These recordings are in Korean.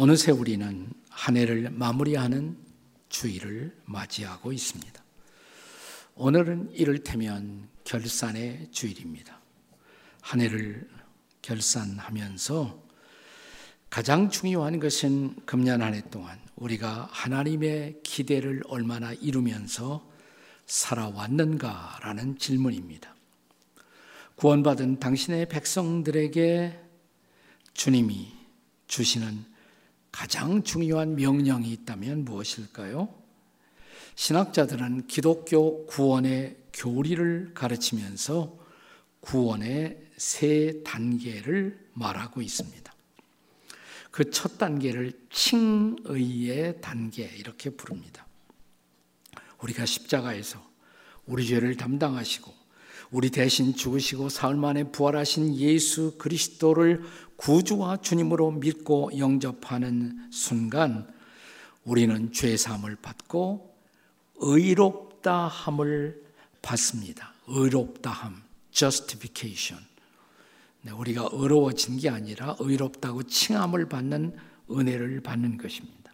어느새 우리는 한 해를 마무리하는 주일을 맞이하고 있습니다. 오늘은 이를테면 결산의 주일입니다. 한 해를 결산하면서 가장 중요한 것은 금년 한 해 동안 우리가 하나님의 기대를 얼마나 이루면서 살아왔는가라는 질문입니다. 구원받은 당신의 백성들에게 주님이 주시는 가장 중요한 명령이 있다면 무엇일까요? 신학자들은 기독교 구원의 교리를 가르치면서 구원의 세 단계를 말하고 있습니다. 그 첫 단계를 칭의의 단계 이렇게 부릅니다. 우리가 십자가에서 우리 죄를 담당하시고 우리 대신 죽으시고 사흘 만에 부활하신 예수 그리스도를 구주와 주님으로 믿고 영접하는 순간 우리는 죄 사함을 받고 의롭다 함을 받습니다. 의롭다 함, justification. 네, 우리가 의로워진 게 아니라 의롭다고 칭함을 받는 은혜를 받는 것입니다.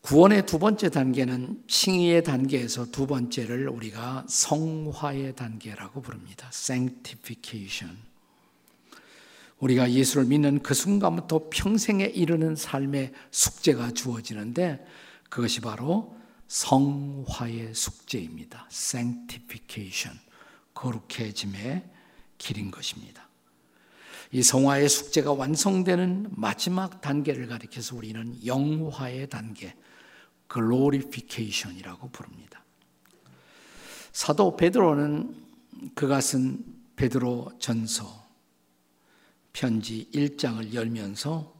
구원의 두 번째 단계는 칭의의 단계에서 두 번째를 우리가 성화의 단계라고 부릅니다. sanctification. 우리가 예수를 믿는 그 순간부터 평생에 이르는 삶의 숙제가 주어지는데 그것이 바로 성화의 숙제입니다. sanctification. 거룩해짐의 길인 것입니다. 이 성화의 숙제가 완성되는 마지막 단계를 가리켜서 우리는 영화의 단계, glorification이라고 부릅니다. 사도 베드로는 그가 쓴 베드로 전서 편지 1장을 열면서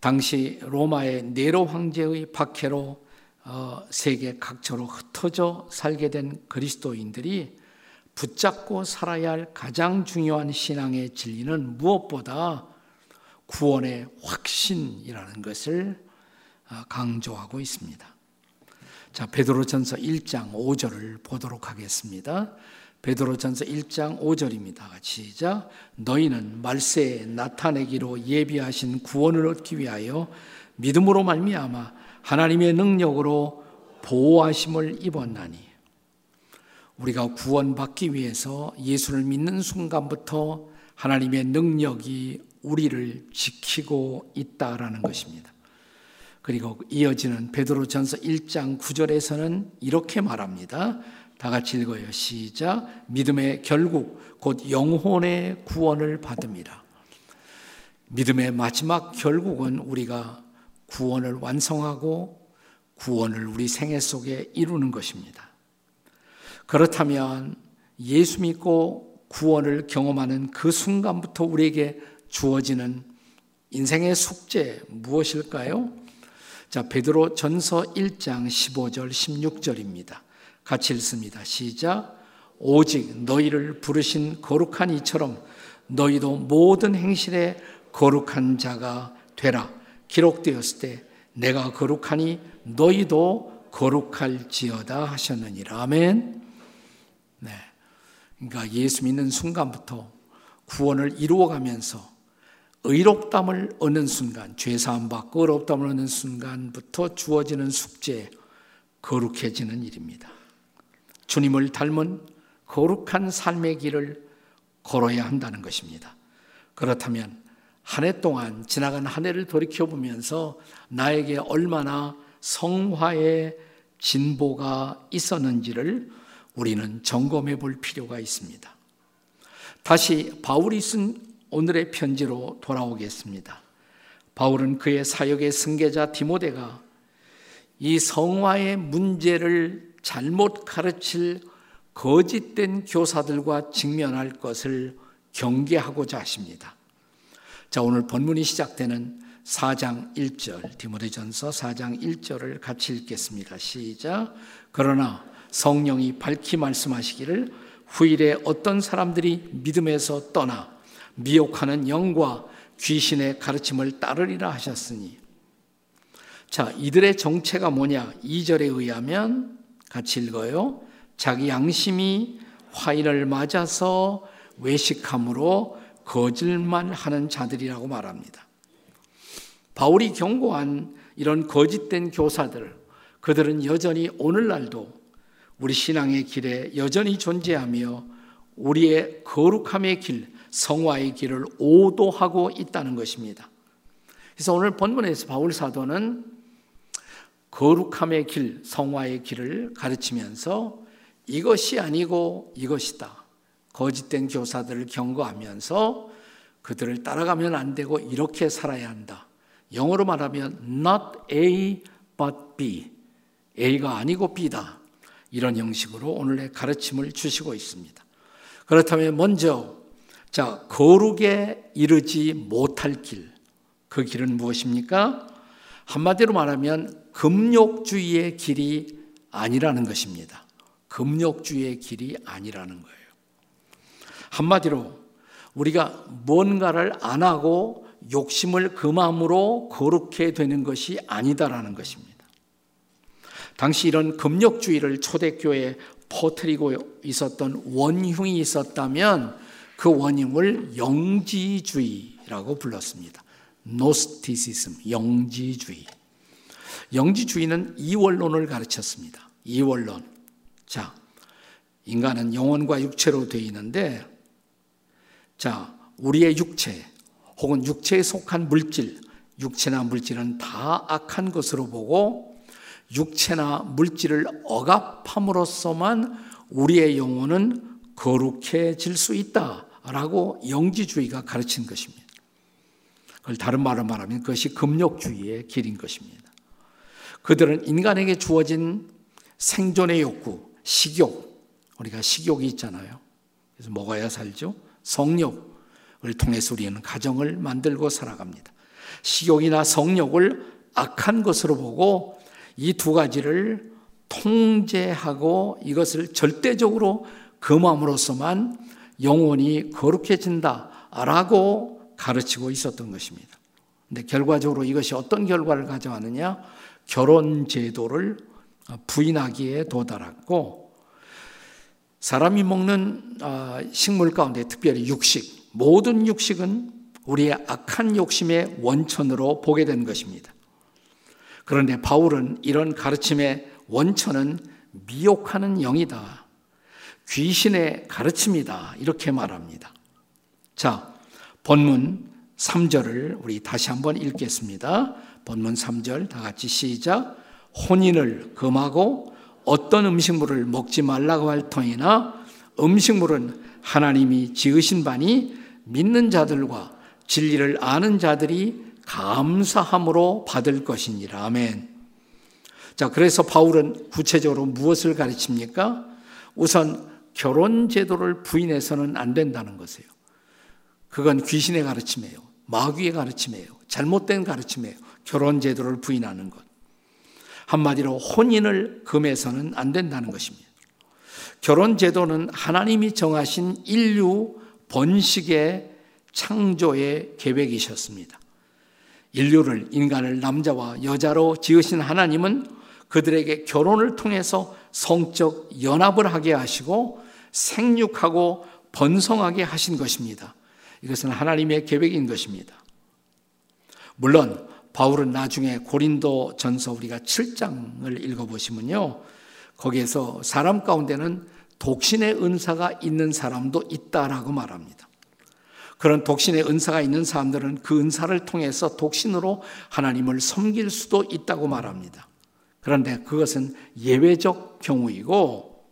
당시 로마의 네로 황제의 박해로 어, 세계 각처로 흩어져 살게 된 그리스도인들이 붙잡고 살아야 할 가장 중요한 신앙의 진리는 무엇보다 구원의 확신이라는 것을 어, 강조하고 있습니다. 자, 베드로전서 1장 5절을 보도록 하겠습니다. 베드로전서 1장 5절입니다. 시작. 너희는 말세에 나타내기로 예비하신 구원을 얻기 위하여 믿음으로 말미암아 하나님의 능력으로 보호하심을 입었나니 우리가 구원받기 위해서 예수를 믿는 순간부터 하나님의 능력이 우리를 지키고 있다라는 것입니다. 그리고 이어지는 베드로전서 1장 9절에서는 이렇게 말합니다. 다 같이 읽어요. 시작. 믿음의 결국 곧 영혼의 구원을 받음이라. 믿음의 마지막 결국은 우리가 구원을 완성하고 구원을 우리 생애 속에 이루는 것입니다. 그렇다면 예수 믿고 구원을 경험하는 그 순간부터 우리에게 주어지는 인생의 숙제 무엇일까요? 자, 베드로 전서 1장 15절 16절입니다. 같이 읽습니다. 시작. 오직 너희를 부르신 거룩한 이처럼 너희도 모든 행실에 거룩한 자가 되라. 기록되었을 때 내가 거룩하니 너희도 거룩할지어다 하셨느니라. 아멘. 네. 그러니까 예수 믿는 순간부터 구원을 이루어 가면서 의롭담을 얻는 순간, 죄사함 받고 의롭담을 얻는 순간부터 주어지는 숙제, 거룩해지는 일입니다. 주님을 닮은 거룩한 삶의 길을 걸어야 한다는 것입니다. 그렇다면 한 해 동안 지나간 한 해를 돌이켜 보면서 나에게 얼마나 성화의 진보가 있었는지를 우리는 점검해 볼 필요가 있습니다. 다시 바울이 쓴 오늘의 편지로 돌아오겠습니다. 바울은 그의 사역의 승계자 디모데가 이 성화의 문제를 잘못 가르칠 거짓된 교사들과 직면할 것을 경계하고자 하십니다. 자, 오늘 본문이 시작되는 4장 1절, 디모데전서 4장 1절을 같이 읽겠습니다. 시작. 그러나 성령이 밝히 말씀하시기를 후일에 어떤 사람들이 믿음에서 떠나 미혹하는 영과 귀신의 가르침을 따르리라 하셨으니 자, 이들의 정체가 뭐냐? 2절에 의하면 같이 읽어요. 자기 양심이 화인을 맞아서 외식함으로 거짓말 하는 자들이라고 말합니다. 바울이 경고한 이런 거짓된 교사들, 그들은 여전히 오늘날도 우리 신앙의 길에 여전히 존재하며 우리의 거룩함의 길, 성화의 길을 오도하고 있다는 것입니다. 그래서 오늘 본문에서 바울 사도는 거룩함의 길, 성화의 길을 가르치면서 이것이 아니고 이것이다. 거짓된 교사들을 경고하면서 그들을 따라가면 안 되고 이렇게 살아야 한다. 영어로 말하면 not A but B. A가 아니고 B다. 이런 형식으로 오늘의 가르침을 주시고 있습니다. 그렇다면 먼저 자, 거룩에 이르지 못할 길. 그 길은 무엇입니까? 한마디로 말하면 금욕주의의 길이 아니라는 것입니다. 금욕주의의 길이 아니라는 거예요. 한마디로 우리가 뭔가를 안 하고 욕심을 금함으로 거룩해 되는 것이 아니다라는 것입니다. 당시 이런 금욕주의를 초대교회에 퍼뜨리고 있었던 원흉이 있었다면 그 원흉을 영지주의라고 불렀습니다. 노스티시즘, 영지주의. 영지주의는 이원론을 가르쳤습니다. 이원론. 자, 인간은 영혼과 육체로 되어 있는데, 자, 우리의 육체, 혹은 육체에 속한 물질, 육체나 물질은 다 악한 것으로 보고, 육체나 물질을 억압함으로써만 우리의 영혼은 거룩해질 수 있다라고 영지주의가 가르친 것입니다. 그걸 다른 말로 말하면 그것이 금욕주의의 길인 것입니다. 그들은 인간에게 주어진 생존의 욕구, 식욕, 우리가 식욕이 있잖아요. 그래서 먹어야 살죠. 성욕을 통해서 우리는 가정을 만들고 살아갑니다. 식욕이나 성욕을 악한 것으로 보고 이 두 가지를 통제하고 이것을 절대적으로 금함으로써만 영혼이 거룩해진다라고 가르치고 있었던 것입니다. 근데 결과적으로 이것이 어떤 결과를 가져왔느냐? 결혼 제도를 부인하기에 도달했고 사람이 먹는 아, 식물 가운데 특별히 육식, 모든 육식은 우리의 악한 욕심의 원천으로 보게 된 것입니다. 그런데 바울은 이런 가르침의 원천은 미혹하는 영이다. 귀신의 가르침이다. 이렇게 말합니다. 자, 본문 3절을 우리 다시 한번 읽겠습니다. 본문 3절 다 같이 시작. 혼인을 금하고 어떤 음식물을 먹지 말라고 할 터이나 음식물은 하나님이 지으신 바니 믿는 자들과 진리를 아는 자들이 감사함으로 받을 것이니라. 아멘. 자, 그래서 바울은 구체적으로 무엇을 가르칩니까? 우선 결혼 제도를 부인해서는 안 된다는 것이에요. 그건 귀신의 가르침이에요. 마귀의 가르침이에요. 잘못된 가르침이에요. 결혼 제도를 부인하는 것. 한마디로 혼인을 금해서는 안 된다는 것입니다. 결혼 제도는 하나님이 정하신 인류 번식의 창조의 계획이셨습니다. 인류를, 인간을 남자와 여자로 지으신 하나님은 그들에게 결혼을 통해서 성적 연합을 하게 하시고 생육하고 번성하게 하신 것입니다. 이것은 하나님의 계획인 것입니다. 물론 바울은 나중에 고린도 전서 우리가 7장을 읽어보시면요. 거기에서 사람 가운데는 독신의 은사가 있는 사람도 있다라고 말합니다. 그런 독신의 은사가 있는 사람들은 그 은사를 통해서 독신으로 하나님을 섬길 수도 있다고 말합니다. 그런데 그것은 예외적 경우이고,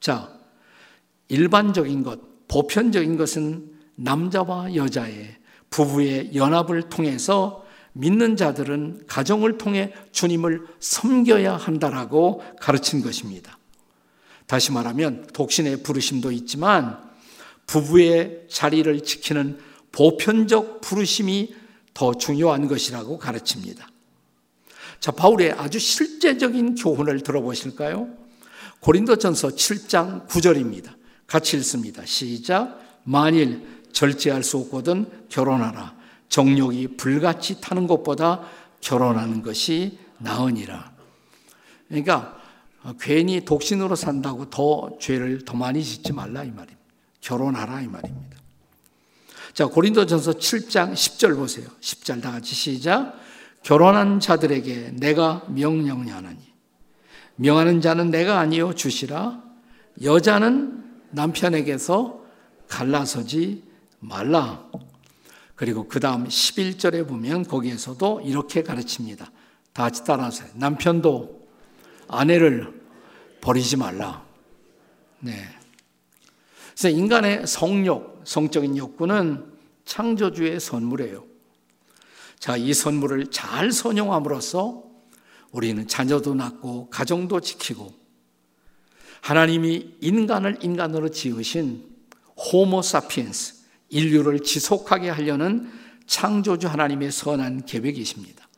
자, 일반적인 것, 보편적인 것은 남자와 여자의 부부의 연합을 통해서 믿는 자들은 가정을 통해 주님을 섬겨야 한다라고 가르친 것입니다. 다시 말하면 독신의 부르심도 있지만 부부의 자리를 지키는 보편적 부르심이 더 중요한 것이라고 가르칩니다. 자, 바울의 아주 실제적인 교훈을 들어보실까요? 고린도전서 7장 9절입니다. 같이 읽습니다. 시작. 만일 절제할 수 없거든 결혼하라. 정욕이 불같이 타는 것보다 결혼하는 것이 나으니라. 그러니까 괜히 독신으로 산다고 더 죄를 더 많이 짓지 말라 이 말입니다. 결혼하라 이 말입니다. 자, 자, 고린도전서 7장 10절 보세요. 10절 다 같이 시작. 결혼한 자들에게 내가 명령하노니 명하는 자는 내가 아니요 주시라 여자는 남편에게서 갈라서지 말라. 그리고 그 다음 11절에 보면 거기에서도 이렇게 가르칩니다. 다 같이 따라하세요. 남편도 아내를 버리지 말라. 네. 그래서 인간의 성욕, 성적인 욕구는 창조주의 선물이에요. 자, 이 선물을 잘 선용함으로써 우리는 자녀도 낳고 가정도 지키고 하나님이 인간을 인간으로 지으신 호모 사피엔스 인류를 지속하게 하려는 창조주 하나님의 선한 계획이십니다.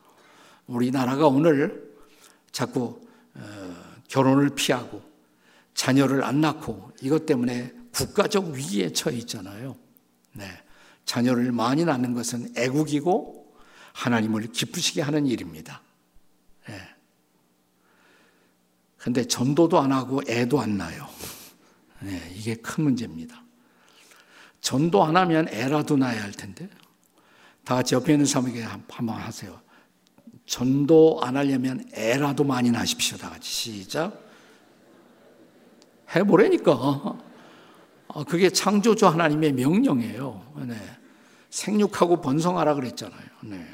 우리나라가 오늘 자꾸 어, 결혼을 피하고 자녀를 안 낳고 이것 때문에 국가적 위기에 처해 있잖아요. 네. 자녀를 많이 낳는 것은 애국이고 하나님을 기쁘시게 하는 일입니다. 네. 근데 전도도 안 하고 애도 안 낳아요. 네, 이게 큰 문제입니다. 전도 안 하면 애라도 낳아야 할 텐데. 다 같이 옆에 있는 사람에게 한번 하세요. 전도 안 하려면 애라도 많이 낳으십시오. 다 같이 시작. 해보라니까. 어, 그게 창조주 하나님의 명령이에요. 네. 생육하고 번성하라 그랬잖아요. 네.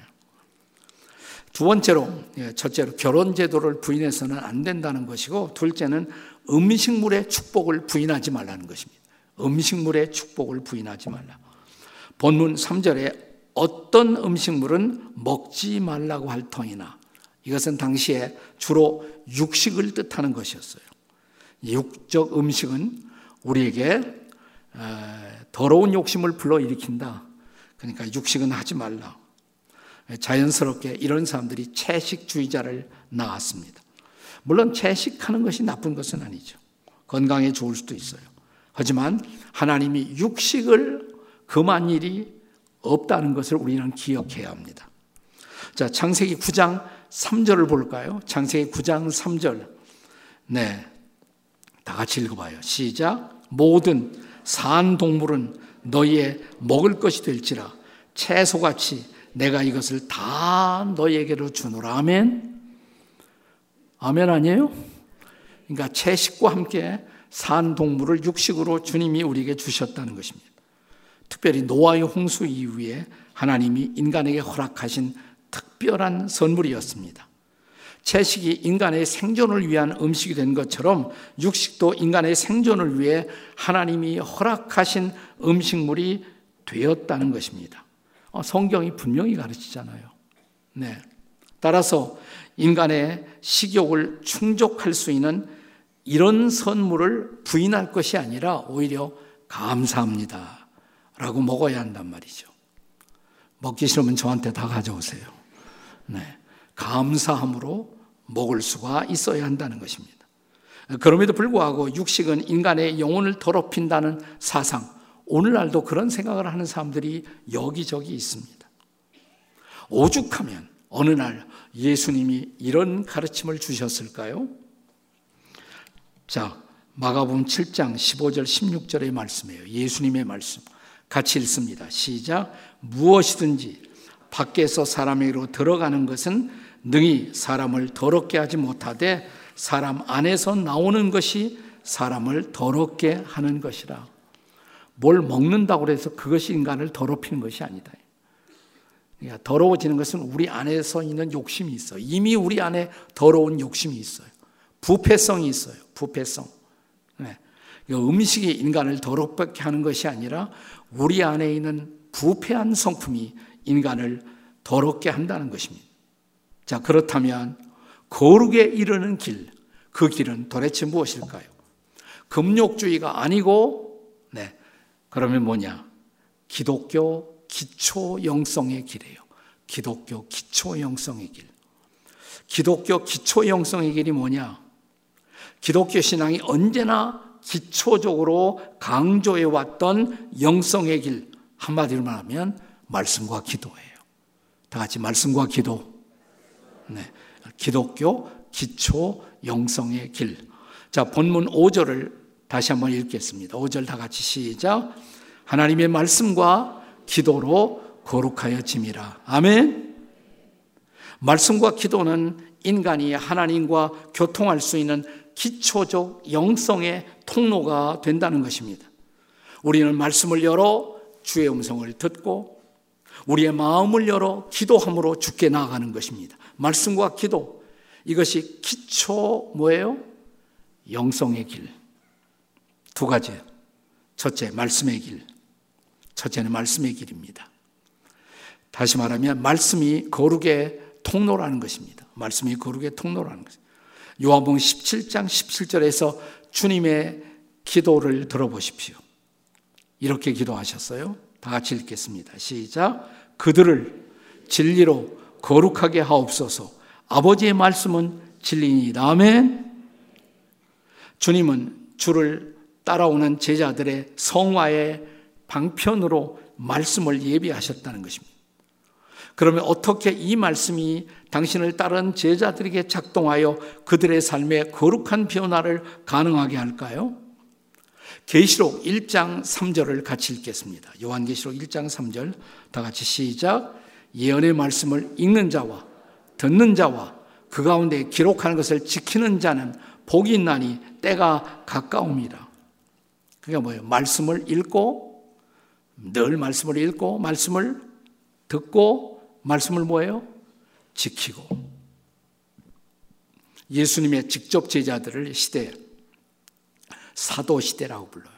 두 번째로, 예, 첫째로 결혼 제도를 부인해서는 안 된다는 것이고, 둘째는 음식물의 축복을 부인하지 말라는 것입니다. 음식물의 축복을 부인하지 말라. 본문 3절에 어떤 음식물은 먹지 말라고 할 터이나 이것은 당시에 주로 육식을 뜻하는 것이었어요. 육적 음식은 우리에게 더러운 욕심을 불러일으킨다. 그러니까 육식은 하지 말라. 자연스럽게 이런 사람들이 채식주의자를 낳았습니다. 물론 채식하는 것이 나쁜 것은 아니죠. 건강에 좋을 수도 있어요. 하지만 하나님이 육식을 금한 일이 없다는 것을 우리는 기억해야 합니다. 자, 창세기 9장 3절을 볼까요? 창세기 9장 3절. 네. 다 같이 읽어봐요. 시작. 모든 산 동물은 너희의 먹을 것이 될지라 채소같이 내가 이것을 다 너희에게로 주노라. 아멘. 아멘 아니에요? 그러니까 채식과 함께 산 동물을 육식으로 주님이 우리에게 주셨다는 것입니다. 특별히 노아의 홍수 이후에 하나님이 인간에게 허락하신 특별한 선물이었습니다. 채식이 인간의 생존을 위한 음식이 된 것처럼 육식도 인간의 생존을 위해 하나님이 허락하신 음식물이 되었다는 것입니다. 어, 성경이 분명히 가르치잖아요. 네. 따라서 인간의 식욕을 충족할 수 있는 이런 선물을 부인할 것이 아니라 오히려 감사합니다. 라고 먹어야 한단 말이죠. 먹기 싫으면 저한테 다 가져오세요. 네. 감사함으로 먹을 수가 있어야 한다는 것입니다. 그럼에도 불구하고 육식은 인간의 영혼을 더럽힌다는 사상, 오늘날도 그런 생각을 하는 사람들이 여기저기 있습니다. 오죽하면 어느 날 예수님이 이런 가르침을 주셨을까요? 자, 마가복음 7장 15절 16절의 말씀이에요. 예수님의 말씀. 같이 읽습니다. 시작. 무엇이든지 밖에서 사람에게로 들어가는 것은 능히 사람을 더럽게 하지 못하되 사람 안에서 나오는 것이 사람을 더럽게 하는 것이라. 뭘 먹는다고 해서 그것이 인간을 더럽히는 것이 아니다. 그러니까 더러워지는 것은 우리 안에서 있는 욕심이 있어요. 이미 우리 안에 더러운 욕심이 있어요. 부패성이 있어요. 부패성. 네. 음식이 인간을 더럽게 하는 것이 아니라 우리 안에 있는 부패한 성품이 인간을 더럽게 한다는 것입니다. 자, 그렇다면 거룩에 이르는 길, 그 길은 도대체 무엇일까요? 금욕주의가 아니고, 네. 그러면 뭐냐? 기독교 기초 영성의 길이에요. 기독교 기초 영성의 길. 기독교 기초 영성의 길이 뭐냐? 기독교 신앙이 언제나 기초적으로 강조해 왔던 영성의 길 한마디로 말하면 말씀과 기도예요. 다 같이 말씀과 기도. 네. 기독교 기초 영성의 길. 자, 본문 5절을 다시 한번 읽겠습니다. 5절 다 같이 시작. 하나님의 말씀과 기도로 거룩하여 짐이라. 아멘. 말씀과 기도는 인간이 하나님과 교통할 수 있는 기초적 영성의 통로가 된다는 것입니다. 우리는 말씀을 열어 주의 음성을 듣고 우리의 마음을 열어 기도함으로 죽게 나아가는 것입니다. 말씀과 기도 이것이 기초 뭐예요? 영성의 길. 두 가지. 첫째 말씀의 길. 첫째는 말씀의 길입니다. 다시 말하면 말씀이 거룩의 통로라는 것입니다. 말씀이 거룩의 통로라는 것입니다. 요한복음 17장 17절에서 주님의 기도를 들어보십시오. 이렇게 기도하셨어요. 다 같이 읽겠습니다. 시작. 그들을 진리로 거룩하게 하옵소서. 아버지의 말씀은 진리니 아멘. 주님은 주를 따라오는 제자들의 성화의 방편으로 말씀을 예비하셨다는 것입니다. 그러면 어떻게 이 말씀이 당신을 따른 제자들에게 작동하여 그들의 삶에 거룩한 변화를 가능하게 할까요? 계시록 1장 3절을 같이 읽겠습니다. 요한계시록 1장 3절 다 같이 시작. 예언의 말씀을 읽는 자와 듣는 자와 그 가운데 기록하는 것을 지키는 자는 복이 있나니 때가 가까웁니다. 그게 뭐예요? 말씀을 읽고 늘 말씀을 읽고 말씀을 듣고 말씀을 뭐예요? 지키고 예수님의 직접 제자들을 시대 사도 시대라고 불러요.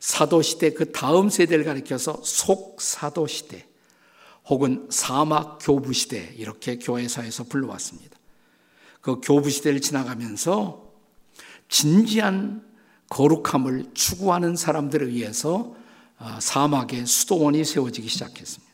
사도 시대 그 다음 세대를 가리켜서 속 사도 시대 혹은 사막 교부 시대 이렇게 교회사에서 불러왔습니다. 그 교부 시대를 지나가면서 진지한 거룩함을 추구하는 사람들에 의해서 아, 사막에 수도원이 세워지기 시작했습니다.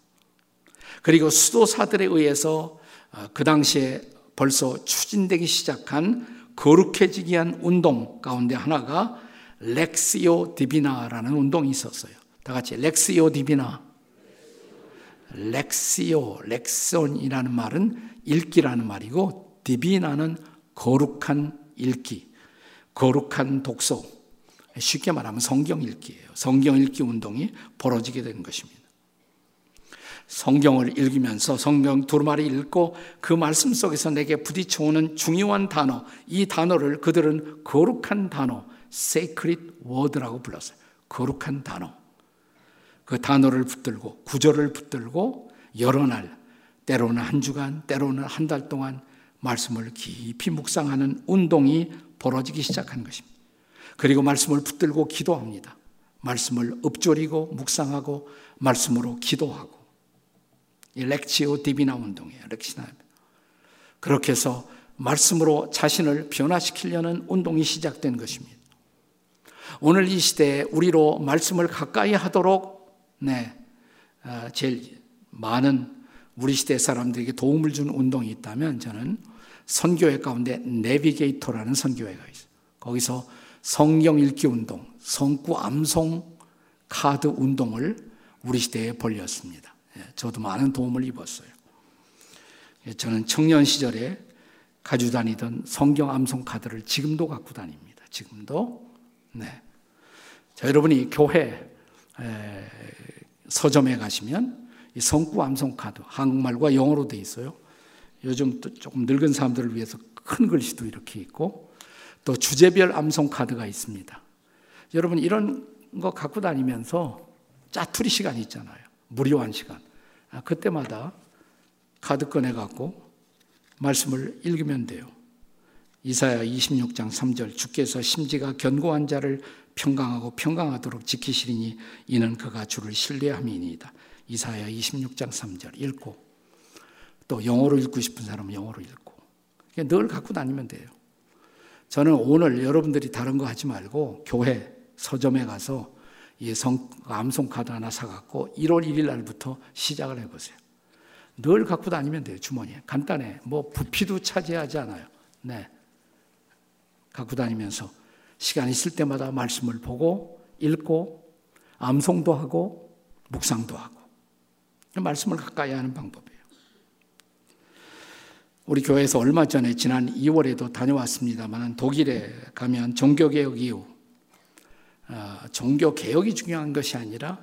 그리고 수도사들에 의해서 아, 그 당시에 벌써 추진되기 시작한 거룩해지기 위한 운동 가운데 하나가 렉시오 디비나라는 운동이 있었어요. 다 같이 렉시오 디비나. 렉시오, 렉손이라는 말은 읽기라는 말이고 디비나는 거룩한 읽기, 거룩한 독서. 쉽게 말하면 성경 읽기예요. 성경 읽기 운동이 벌어지게 된 것입니다. 성경을 읽으면서 성경 두루마리 읽고 그 말씀 속에서 내게 부딪혀오는 중요한 단어, 이 단어를 그들은 거룩한 단어, sacred word라고 불렀어요. 거룩한 단어. 그 단어를 붙들고 구절을 붙들고 여러 날, 때로는 한 주간, 때로는 한 달 동안 말씀을 깊이 묵상하는 운동이 벌어지기 시작한 것입니다. 그리고 말씀을 붙들고 기도합니다. 말씀을 읊조리고 묵상하고 말씀으로 기도하고 이 렉치오 디비나 운동이에요. 렉시나. 그렇게 해서 말씀으로 자신을 변화시키려는 운동이 시작된 것입니다. 오늘 이 시대에 우리로 말씀을 가까이 하도록 네, 아, 제일 많은 우리 시대 사람들에게 도움을 준 운동이 있다면 저는 선교회 가운데 내비게이터라는 선교회가 있어요. 거기서 성경 읽기 운동, 성구 암송 카드 운동을 우리 시대에 벌렸습니다. 예, 저도 많은 도움을 입었어요. 예, 저는 청년 시절에 가지고 다니던 성경 암송 카드를 지금도 갖고 다닙니다. 지금도. 네. 자, 여러분이 교회 서점에 가시면 이 성구 암송 카드 한국말과 영어로 돼 있어요. 요즘 또 조금 늙은 사람들을 위해서 큰 글씨도 이렇게 있고 또 주제별 암송 카드가 있습니다. 여러분 이런 거 갖고 다니면서 짜투리 시간이 있잖아요. 무료한 시간. 아, 그때마다 카드 꺼내 갖고 말씀을 읽으면 돼요. 이사야 26장 3절 주께서 심지가 견고한 자를 평강하고 평강하도록 지키시리니 이는 그가 주를 신뢰함이니이다. 이사야 26장 3절 읽고 또 영어로 읽고 싶은 사람은 영어로 읽고 늘 갖고 다니면 돼요. 저는 오늘 여러분들이 다른 거 하지 말고 교회 서점에 가서 이 성, 암송 카드 하나 사갖고 1월 1일 날부터 시작을 해보세요. 늘 갖고 다니면 돼요, 주머니에. 간단해. 뭐 부피도 차지하지 않아요. 네. 갖고 다니면서 시간 있을 때마다 말씀을 보고 읽고 암송도 하고 묵상도 하고 말씀을 가까이 하는 방법이에요. 우리 교회에서 얼마 전에 지난 2월에도 다녀왔습니다만 독일에 가면 종교개혁 이후 어, 종교 개혁이 중요한 것이 아니라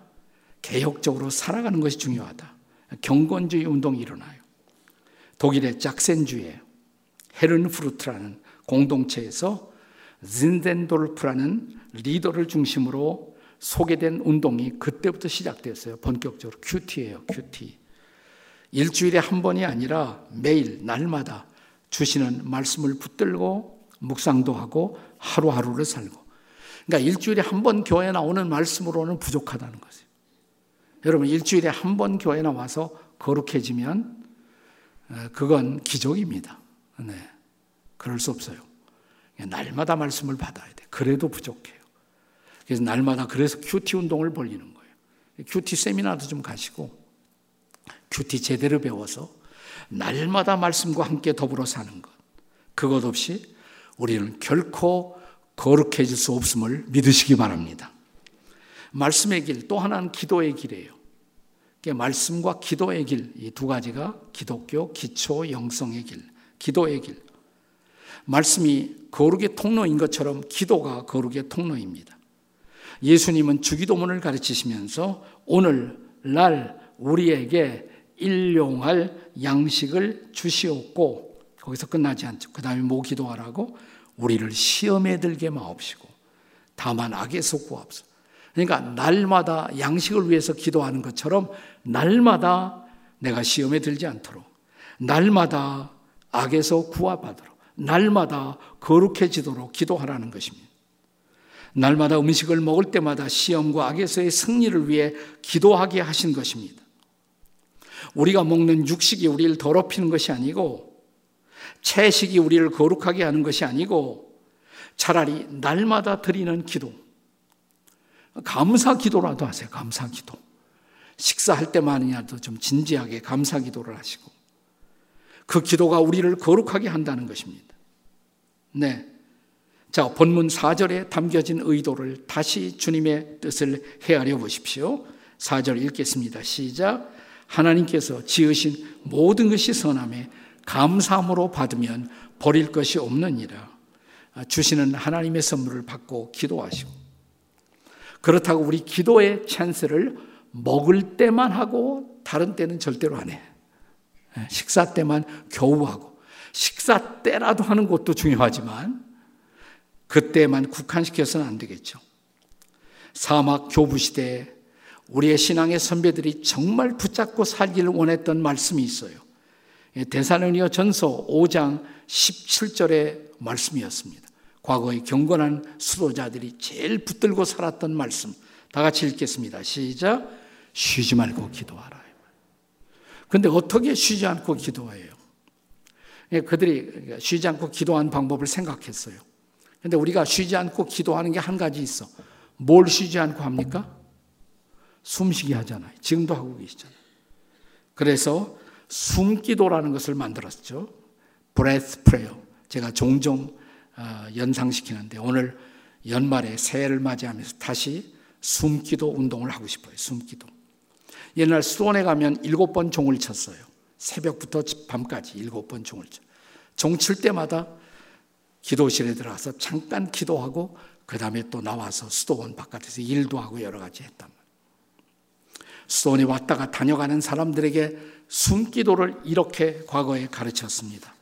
개혁적으로 살아가는 것이 중요하다. 경건주의 운동이 일어나요. 독일의 작센주의 헤른후트라는 공동체에서 진젠돌프라는 리더를 중심으로 소개된 운동이 그때부터 시작됐어요. 본격적으로 QT예요, QT. 일주일에 한 번이 아니라 매일 날마다 주시는 말씀을 붙들고 묵상도 하고 하루하루를 살고. 그러니까 일주일에 한 번 교회 나오는 말씀으로는 부족하다는 거죠. 여러분 일주일에 한 번 교회 나와서 거룩해지면 그건 기적입니다. 네. 그럴 수 없어요. 날마다 말씀을 받아야 돼. 그래도 부족해요. 그래서 날마다 그래서 QT 운동을 벌리는 거예요. QT 세미나도 좀 가시고 QT 제대로 배워서 날마다 말씀과 함께 더불어 사는 것. 그것 없이 우리는 결코 거룩해질 수 없음을 믿으시기 바랍니다. 말씀의 길, 또 하나는 기도의 길이에요. 말씀과 기도의 길, 이 두 가지가 기독교 기초 영성의 길, 기도의 길. 말씀이 거룩의 통로인 것처럼 기도가 거룩의 통로입니다. 예수님은 주기도문을 가르치시면서 오늘 날 우리에게 일용할 양식을 주시옵고 거기서 끝나지 않죠. 그 다음에 뭐 기도하라고 우리를 시험에 들게 마옵시고 다만 악에서 구합소. 그러니까 날마다 양식을 위해서 기도하는 것처럼 날마다 내가 시험에 들지 않도록 날마다 악에서 구하받도록 날마다 거룩해지도록 기도하라는 것입니다. 날마다 음식을 먹을 때마다 시험과 악에서의 승리를 위해 기도하게 하신 것입니다. 우리가 먹는 육식이 우리를 더럽히는 것이 아니고 채식이 우리를 거룩하게 하는 것이 아니고 차라리 날마다 드리는 기도. 감사 기도라도 하세요. 감사 기도. 식사할 때만이라도 좀 진지하게 감사 기도를 하시고 그 기도가 우리를 거룩하게 한다는 것입니다. 네. 자, 본문 4절에 담겨진 의도를 다시 주님의 뜻을 헤아려 보십시오. 4절 읽겠습니다. 시작. 하나님께서 지으신 모든 것이 선함에 감사함으로 받으면 버릴 것이 없느니라. 주시는 하나님의 선물을 받고 기도하시고. 그렇다고 우리 기도의 찬스를 먹을 때만 하고 다른 때는 절대로 안 해. 식사 때만 겨우 하고. 식사 때라도 하는 것도 중요하지만 그때만 국한시켜서는 안 되겠죠. 사막 교부 시대에 우리의 신앙의 선배들이 정말 붙잡고 살기를 원했던 말씀이 있어요. 대사로니어 전서 5장 17절의 말씀이었습니다. 과거의 경건한 수도자들이 제일 붙들고 살았던 말씀. 다 같이 읽겠습니다. 시작. 쉬지 말고 기도하라. 근데 어떻게 쉬지 않고 기도해요? 그들이 쉬지 않고 기도하는 방법을 생각했어요. 근데 우리가 쉬지 않고 기도하는 게 한 가지 있어. 뭘 쉬지 않고 합니까? 숨쉬기 하잖아요. 지금도 하고 계시잖아요. 그래서 숨기도라는 것을 만들었죠. breath prayer. 제가 종종 어, 연상시키는데 오늘 연말에 새해를 맞이하면서 다시 숨기도 운동을 하고 싶어요. 숨기도. 옛날 수원에 가면 일곱 번 종을 쳤어요. 새벽부터 밤까지 일곱 번 종을 쳐. 종 칠 때마다 기도실에 들어가서 잠깐 기도하고 그 다음에 또 나와서 수도원 바깥에서 일도 하고 여러 가지 했단 말이에요. 수도원에 왔다가 다녀가는 사람들에게 숨기도를 이렇게 과거에 가르쳤습니다.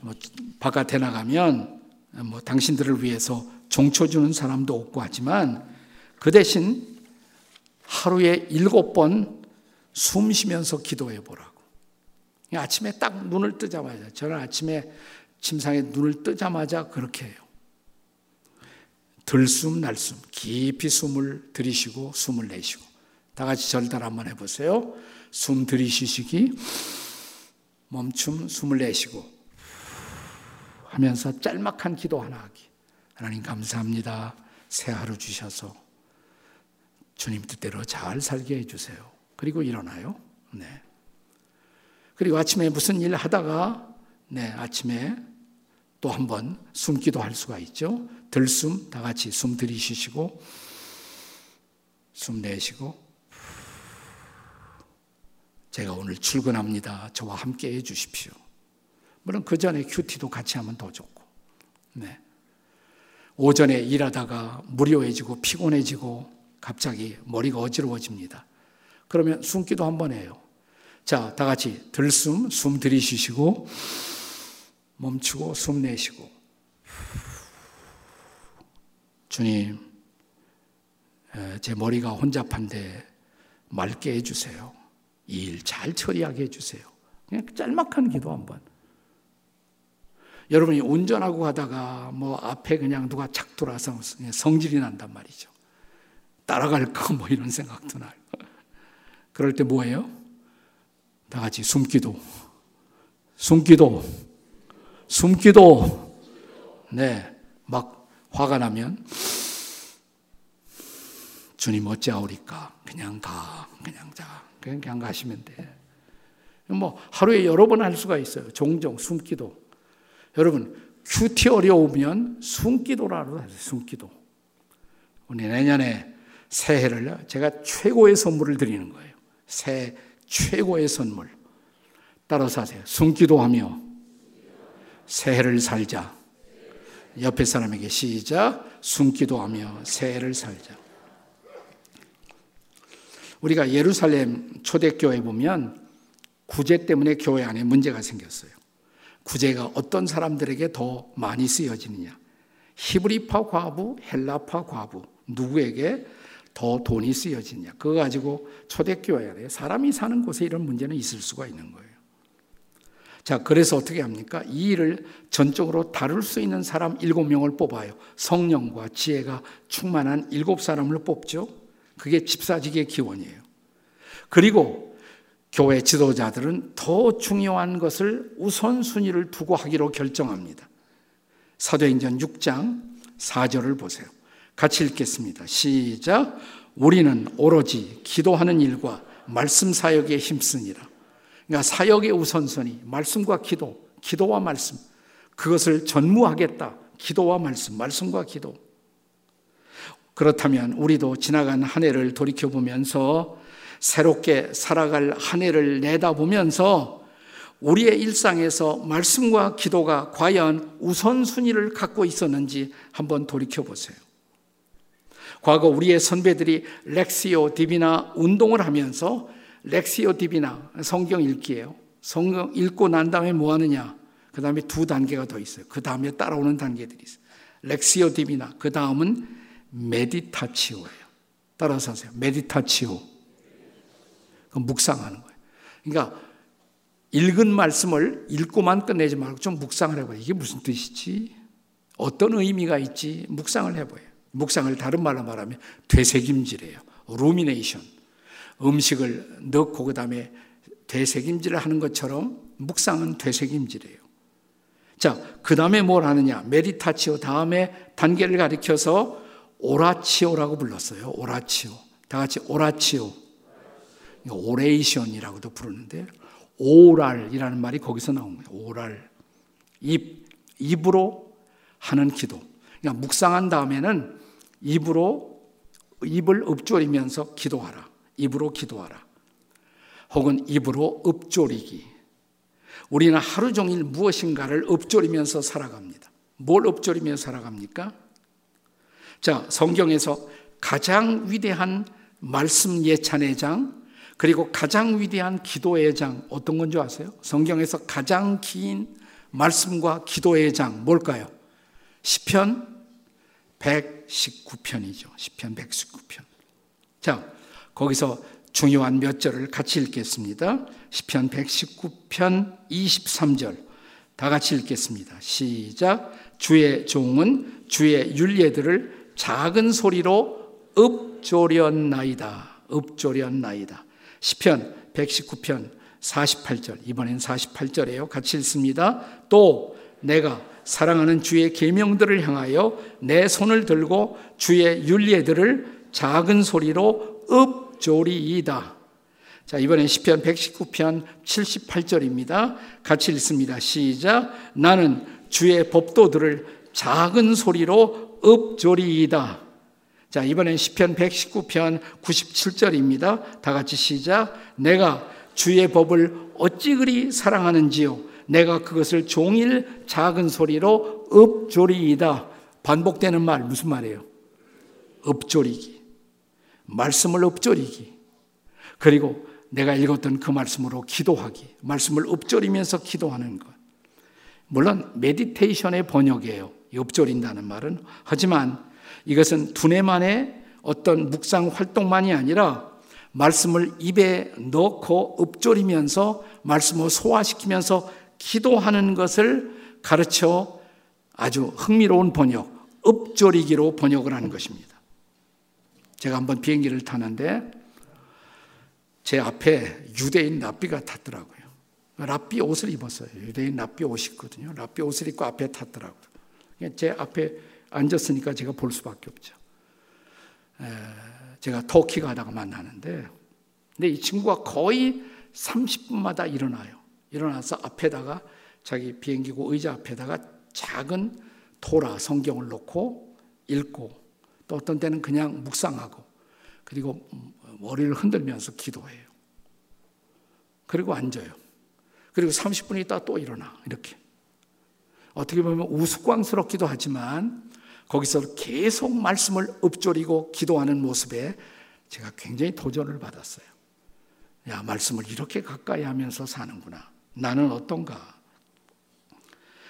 뭐 바깥에 나가면 뭐 당신들을 위해서 종쳐 주는 사람도 없고 하지만 그 대신 하루에 일곱 번 숨 쉬면서 기도해 보라고. 아침에 딱 눈을 뜨자마자 저는 아침에 침상에 눈을 뜨자마자 그렇게 해요. 들숨 날숨 깊이 숨을 들이쉬고 숨을 내쉬고 다 같이 절달 한번 해보세요. 숨 들이쉬시기 멈춤 숨을 내쉬고 하면서 짤막한 기도 하나 하기. 하나님 감사합니다. 새 하루 주셔서 주님 뜻대로 잘 살게 해주세요. 그리고 일어나요. 네. 그리고 아침에 무슨 일 하다가 네, 아침에 또 한 번 숨기도 할 수가 있죠. 들숨 다 같이 숨 들이쉬시고 숨 내쉬고 제가 오늘 출근합니다. 저와 함께 해 주십시오. 물론 그 전에 큐티도 같이 하면 더 좋고. 네. 오전에 일하다가 무료해지고 피곤해지고 갑자기 머리가 어지러워집니다. 그러면 숨기도 한 번 해요. 자, 다 같이 들숨, 숨 들이쉬시고, 멈추고, 숨 내쉬고. 주님, 제 머리가 혼잡한데 맑게 해주세요. 이 일 잘 처리하게 해주세요. 그냥 짤막한 기도 한 번. 여러분이 운전하고 가다가 뭐 앞에 그냥 누가 착 돌아서 성질이 난단 말이죠. 따라갈까 뭐 이런 생각도 나요. 그럴 때 뭐예요? 다 같이 숨기도, 숨기도, 숨기도. 네, 막 화가 나면 주님 어찌하오리까? 그냥 가, 그냥 자, 그냥, 가시면 돼. 뭐 하루에 여러 번 할 수가 있어요. 종종 숨기도. 여러분 큐티 어려우면 숨기도라고 하세요. 숨기도. 우리 내년에 새해를 제가 최고의 선물을 드리는 거예요. 새 최고의 선물. 따라서 하세요. 숨기도하며 새해를 살자. 옆에 사람에게 시작. 숨기도하며 새해를 살자. 우리가 예루살렘 초대교회 보면 구제 때문에 교회 안에 문제가 생겼어요. 구제가 어떤 사람들에게 더 많이 쓰여지느냐. 히브리파 과부, 헬라파 과부, 누구에게 더 돈이 쓰여지냐. 그거 가지고 초대교회 안에 사람이 사는 곳에 이런 문제는 있을 수가 있는 거예요. 자, 그래서 어떻게 합니까? 이 일을 전적으로 다룰 수 있는 사람 일곱 명을 뽑아요. 성령과 지혜가 충만한 일곱 사람을 뽑죠. 그게 집사직의 기원이에요. 그리고 교회 지도자들은 더 중요한 것을 우선순위를 두고 하기로 결정합니다. 사도행전 6장 4절을 보세요. 같이 읽겠습니다. 시작. 우리는 오로지 기도하는 일과 말씀 사역에 힘쓰니라. 그러니까 사역의 우선순위, 말씀과 기도, 기도와 말씀. 그것을 전무하겠다. 기도와 말씀, 말씀과 기도. 그렇다면 우리도 지나간 한 해를 돌이켜보면서 새롭게 살아갈 한 해를 내다보면서 우리의 일상에서 말씀과 기도가 과연 우선순위를 갖고 있었는지 한번 돌이켜보세요. 과거 우리의 선배들이 렉시오 디비나 운동을 하면서 렉시오 디비나 성경 읽기예요. 성경 읽고 난 다음에 뭐 하느냐? 그 다음에 두 단계가 더 있어요. 그 다음에 따라오는 단계들이 있어요. 렉시오 디비나 그 다음은 메디타치오예요. 따라서 하세요. 메디타치오. 그 묵상하는 거예요. 그러니까 읽은 말씀을 읽고만 끝내지 말고 좀 묵상을 해봐요. 이게 무슨 뜻이지? 어떤 의미가 있지? 묵상을 해봐요. 묵상을 다른 말로 말하면 되새김질이에요. Rumination. 음식을 넣고 그 다음에 되새김질을 하는 것처럼 묵상은 되새김질이에요. 자, 그 다음에 뭘 하느냐? Meditatio 다음에 단계를 가리켜서 oratio라고 불렀어요. Oratio. 다 같이 oratio. Oration이라고도 부르는데 oral이라는 말이 거기서 나온 거예요. Oral. 입, 입으로 하는 기도. 그러니까 묵상한 다음에는 입으로 입을 읊조리면서 기도하라. 입으로 기도하라. 혹은 입으로 읊조리기. 우리는 하루 종일 무엇인가를 읊조리면서 살아갑니다. 뭘 읊조리며 살아갑니까? 자, 성경에서 가장 위대한 말씀 예찬의 장, 그리고 가장 위대한 기도의 장, 어떤 건지 아세요? 성경에서 가장 긴 말씀과 기도의 장, 뭘까요? 10편 119편이죠. 10편 119편. 자, 거기서 중요한 몇 절을 같이 읽겠습니다. 10편 119편 23절. 다 같이 읽겠습니다. 시작. 주의 종은 주의 윤례들을 작은 소리로 읍조련나이다. 읍조련나이다. 10편 119편 48절. 이번엔 48절이에요. 같이 읽습니다. 또 내가 사랑하는 주의 계명들을 향하여 내 손을 들고 주의 윤례들을 작은 소리로 읍조리이다. 자, 이번엔 시편 119편 78절입니다. 같이 읽습니다. 시작. 나는 주의 법도들을 작은 소리로 읍조리이다. 자, 이번엔 시편 119편 97절입니다. 다 같이 시작. 내가 주의 법을 어찌 그리 사랑하는지요. 내가 그것을 종일 작은 소리로 읊조리나이다. 반복되는 말 무슨 말이에요? 읊조리기. 말씀을 읊조리기. 그리고 내가 읽었던 그 말씀으로 기도하기, 말씀을 읊조리면서 기도하는 것. 물론 meditation의 번역이에요. 읊조린다는 말은. 하지만 이것은 두뇌만의 어떤 묵상 활동만이 아니라 말씀을 입에 넣고 읊조리면서 말씀을 소화시키면서 기도하는 것을 가르쳐 아주 흥미로운 번역, 읊조리기로 번역을 하는 것입니다. 제가 한번 비행기를 타는데 제 앞에 유대인 랍비가 탔더라고요. 랍비 옷을 입었어요. 유대인 랍비 옷이거든요. 랍비 옷을 입고 앞에 탔더라고요. 제 앞에 앉았으니까 제가 볼 수밖에 없죠. 제가 터키 가다가 만나는데, 근데 이 친구가 거의 30분마다 일어나요. 일어나서 앞에다가 자기 비행기고 의자 앞에다가 작은 토라 성경을 놓고 읽고 또 어떤 때는 그냥 묵상하고 그리고 머리를 흔들면서 기도해요. 그리고 앉아요. 그리고 30분 있다 또 일어나. 이렇게. 어떻게 보면 우스꽝스럽기도 하지만 거기서 계속 말씀을 읊조리고 기도하는 모습에 제가 굉장히 도전을 받았어요. 야, 말씀을 이렇게 가까이 하면서 사는구나. 나는 어떤가?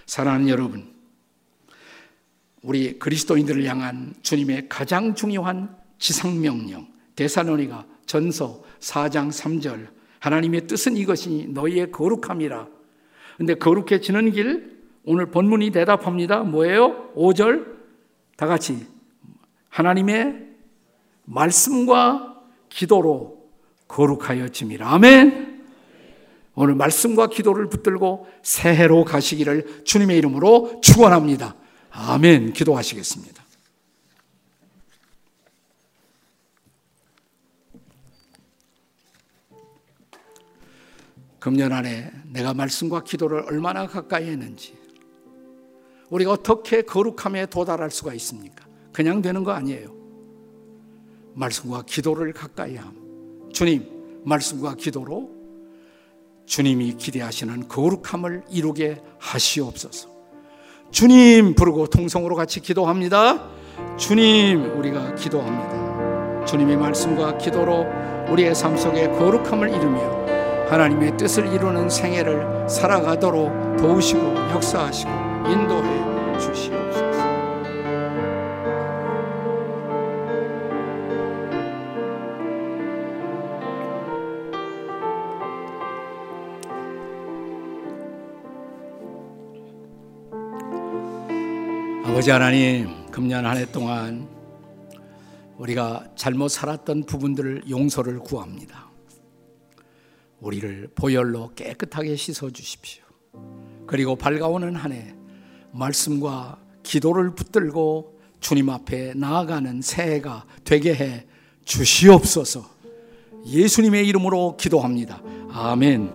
사랑하는 여러분, 우리 그리스도인들을 향한 주님의 가장 중요한 지상명령, 대사노니가 전서 4장 3절, 하나님의 뜻은 이것이니 너희의 거룩함이라. 근데 거룩해지는 길, 오늘 본문이 대답합니다. 뭐예요? 5절, 다 같이 하나님의 말씀과 기도로 거룩하여 짐이라. 아멘. 오늘 말씀과 기도를 붙들고 새해로 가시기를 주님의 이름으로 축원합니다. 아멘. 기도하시겠습니다. 금년 안에 내가 말씀과 기도를 얼마나 가까이 했는지 우리가 어떻게 거룩함에 도달할 수가 있습니까? 그냥 되는 거 아니에요. 말씀과 기도를 가까이 함. 주님, 말씀과 기도로 주님이 기대하시는 거룩함을 이루게 하시옵소서. 주님 부르고 통성으로 같이 기도합니다. 주님, 우리가 기도합니다. 주님의 말씀과 기도로 우리의 삶 속에 거룩함을 이루며 하나님의 뜻을 이루는 생애를 살아가도록 도우시고 역사하시고 인도 아버지 하나님, 금년 한 해 동안 우리가 잘못 살았던 부분들을 용서를 구합니다. 우리를 보혈로 깨끗하게 씻어 주십시오. 그리고 밝아오는 한 해 말씀과 기도를 붙들고 주님 앞에 나아가는 새해가 되게 해 주시옵소서. 예수님의 이름으로 기도합니다. 아멘.